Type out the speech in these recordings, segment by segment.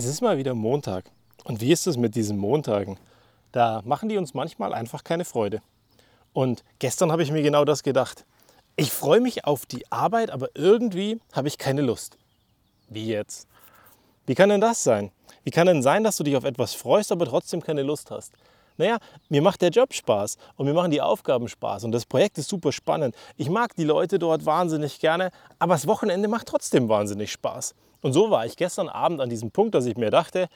Es ist mal wieder Montag. Und wie ist es mit diesen Montagen? Da machen die uns manchmal einfach keine Freude. Und gestern habe ich mir genau das gedacht. Ich freue mich auf die Arbeit, aber irgendwie habe ich keine Lust. Wie jetzt? Wie kann denn das sein? Wie kann denn sein, dass du dich auf etwas freust, aber trotzdem keine Lust hast? Naja, mir macht der Job Spaß und mir machen die Aufgaben Spaß und das Projekt ist super spannend. Ich mag die Leute dort wahnsinnig gerne, aber das Wochenende macht trotzdem wahnsinnig Spaß. Und so war ich gestern Abend an diesem Punkt, dass ich mir dachte,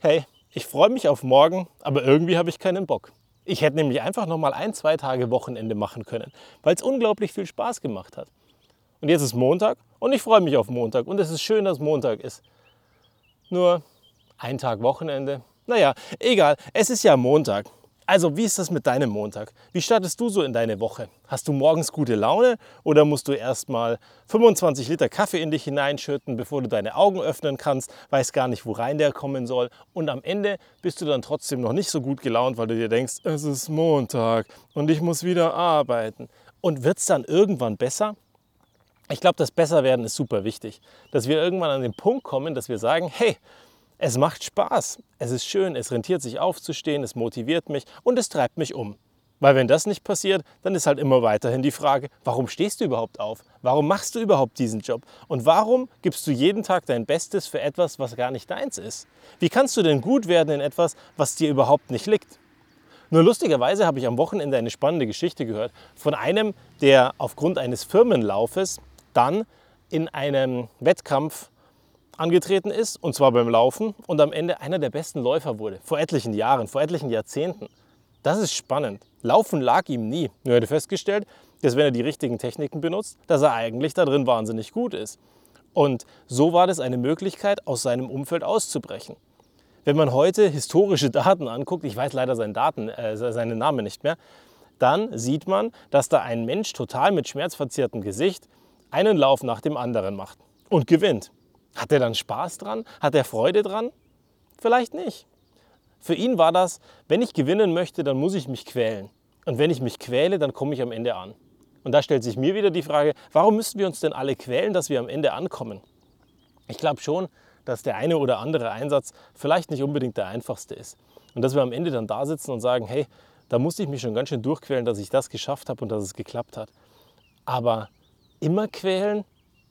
hey, ich freue mich auf morgen, aber irgendwie habe ich keinen Bock. Ich hätte nämlich einfach noch mal ein, zwei Tage Wochenende machen können, weil es unglaublich viel Spaß gemacht hat. Und jetzt ist Montag und ich freue mich auf Montag und es ist schön, dass Montag ist. Nur ein Tag Wochenende. Naja, egal, es ist ja Montag. Also, wie ist das mit deinem Montag? Wie startest du so in deine Woche? Hast du morgens gute Laune oder musst du erstmal 25 Liter Kaffee in dich hineinschütten, bevor du deine Augen öffnen kannst, weißt gar nicht, wo rein der kommen soll und am Ende bist du dann trotzdem noch nicht so gut gelaunt, weil du dir denkst, es ist Montag und ich muss wieder arbeiten. Und wird es dann irgendwann besser? Ich glaube, das Besserwerden ist super wichtig, dass wir irgendwann an den Punkt kommen, dass wir sagen, hey, es macht Spaß, es ist schön, es rentiert sich aufzustehen, es motiviert mich und es treibt mich um. Weil wenn das nicht passiert, dann ist halt immer weiterhin die Frage, warum stehst du überhaupt auf? Warum machst du überhaupt diesen Job? Und warum gibst du jeden Tag dein Bestes für etwas, was gar nicht deins ist? Wie kannst du denn gut werden in etwas, was dir überhaupt nicht liegt? Nur lustigerweise habe ich am Wochenende eine spannende Geschichte gehört von einem, der aufgrund eines Firmenlaufes dann in einem Wettkampf angetreten ist, und zwar beim Laufen, und am Ende einer der besten Läufer wurde, vor etlichen Jahren, vor etlichen Jahrzehnten. Das ist spannend. Laufen lag ihm nie. Nur er hatte festgestellt, dass wenn er die richtigen Techniken benutzt, dass er eigentlich da drin wahnsinnig gut ist. Und so war das eine Möglichkeit, aus seinem Umfeld auszubrechen. Wenn man heute historische Daten anguckt, ich weiß leider seinen, Daten, äh, seinen Namen nicht mehr, dann sieht man, dass da ein Mensch total mit schmerzverzerrtem Gesicht einen Lauf nach dem anderen macht und gewinnt. Hat er dann Spaß dran? Hat er Freude dran? Vielleicht nicht. Für ihn war das, wenn ich gewinnen möchte, dann muss ich mich quälen. Und wenn ich mich quäle, dann komme ich am Ende an. Und da stellt sich mir wieder die Frage, warum müssen wir uns denn alle quälen, dass wir am Ende ankommen? Ich glaube schon, dass der eine oder andere Einsatz vielleicht nicht unbedingt der einfachste ist. Und dass wir am Ende dann da sitzen und sagen, hey, da musste ich mich schon ganz schön durchquälen, dass ich das geschafft habe und dass es geklappt hat. Aber immer quälen,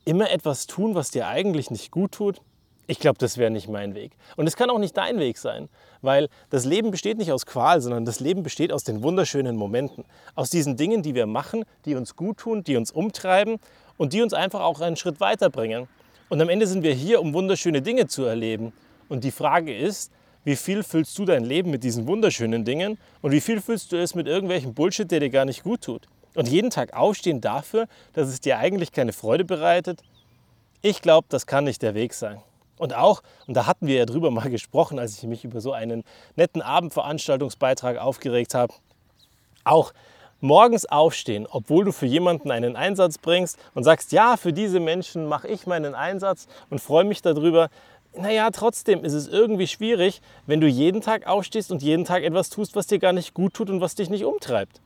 immer etwas tun, was dir eigentlich nicht gut tut, ich glaube, das wäre nicht mein Weg. Und es kann auch nicht dein Weg sein, weil das Leben besteht nicht aus Qual, sondern das Leben besteht aus den wunderschönen Momenten, aus diesen Dingen, die wir machen, die uns gut tun, die uns umtreiben und die uns einfach auch einen Schritt weiterbringen. Und am Ende sind wir hier, um wunderschöne Dinge zu erleben. Und die Frage ist, wie viel füllst du dein Leben mit diesen wunderschönen Dingen und wie viel füllst du es mit irgendwelchem Bullshit, der dir gar nicht gut tut? Und jeden Tag aufstehen dafür, dass es dir eigentlich keine Freude bereitet, ich glaube, das kann nicht der Weg sein. Und auch, und da hatten wir ja drüber mal gesprochen, als ich mich über so einen netten Abendveranstaltungsbeitrag aufgeregt habe, auch morgens aufstehen, obwohl du für jemanden einen Einsatz bringst und sagst, ja, für diese Menschen mache ich meinen Einsatz und freue mich darüber. Naja, trotzdem ist es irgendwie schwierig, wenn du jeden Tag aufstehst und jeden Tag etwas tust, was dir gar nicht gut tut und was dich nicht umtreibt.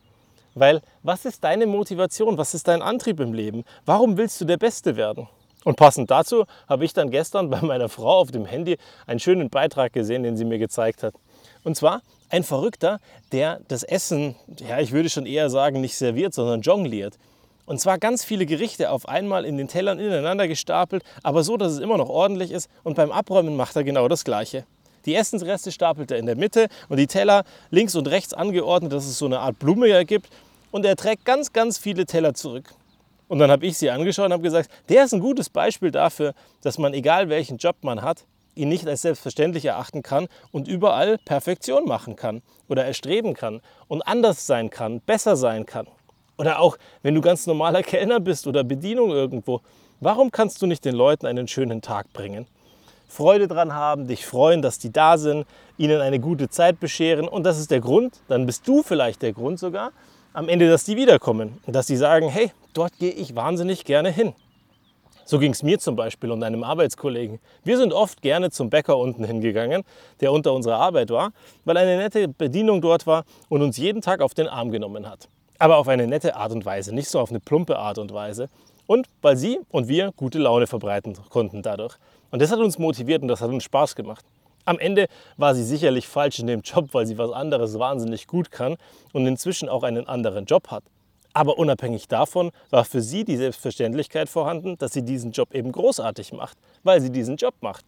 Weil was ist deine Motivation? Was ist dein Antrieb im Leben? Warum willst du der Beste werden? Und passend dazu habe ich dann gestern bei meiner Frau auf dem Handy einen schönen Beitrag gesehen, den sie mir gezeigt hat. Und zwar ein Verrückter, der das Essen, ja, ich würde schon eher sagen, nicht serviert, sondern jongliert. Und zwar ganz viele Gerichte auf einmal in den Tellern ineinander gestapelt, aber so, dass es immer noch ordentlich ist. Und beim Abräumen macht er genau das Gleiche. Die Essensreste stapelt er in der Mitte und die Teller links und rechts angeordnet, dass es so eine Art Blume ergibt. Und er trägt ganz, ganz viele Teller zurück. Und dann habe ich sie angeschaut und habe gesagt, der ist ein gutes Beispiel dafür, dass man, egal welchen Job man hat, ihn nicht als selbstverständlich erachten kann und überall Perfektion machen kann oder erstreben kann und anders sein kann, besser sein kann. Oder auch, wenn du ganz normaler Kellner bist oder Bedienung irgendwo, warum kannst du nicht den Leuten einen schönen Tag bringen? Freude dran haben, dich freuen, dass die da sind, ihnen eine gute Zeit bescheren. Und das ist der Grund, dann bist du vielleicht der Grund sogar, am Ende, dass die wiederkommen. Und dass sie sagen, hey, dort gehe ich wahnsinnig gerne hin. So ging es mir zum Beispiel und einem Arbeitskollegen. Wir sind oft gerne zum Bäcker unten hingegangen, der unter unserer Arbeit war, weil eine nette Bedienung dort war und uns jeden Tag auf den Arm genommen hat. Aber auf eine nette Art und Weise, nicht so auf eine plumpe Art und Weise. Und weil sie und wir gute Laune verbreiten konnten dadurch. Und das hat uns motiviert und das hat uns Spaß gemacht. Am Ende war sie sicherlich falsch in dem Job, weil sie was anderes wahnsinnig gut kann und inzwischen auch einen anderen Job hat. Aber unabhängig davon war für sie die Selbstverständlichkeit vorhanden, dass sie diesen Job eben großartig macht, weil sie diesen Job macht.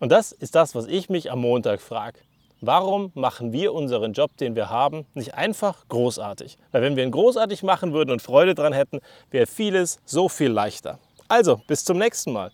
Und das ist das, was ich mich am Montag frage. Warum machen wir unseren Job, den wir haben, nicht einfach großartig? Weil wenn wir ihn großartig machen würden und Freude dran hätten, wäre vieles so viel leichter. Also, bis zum nächsten Mal.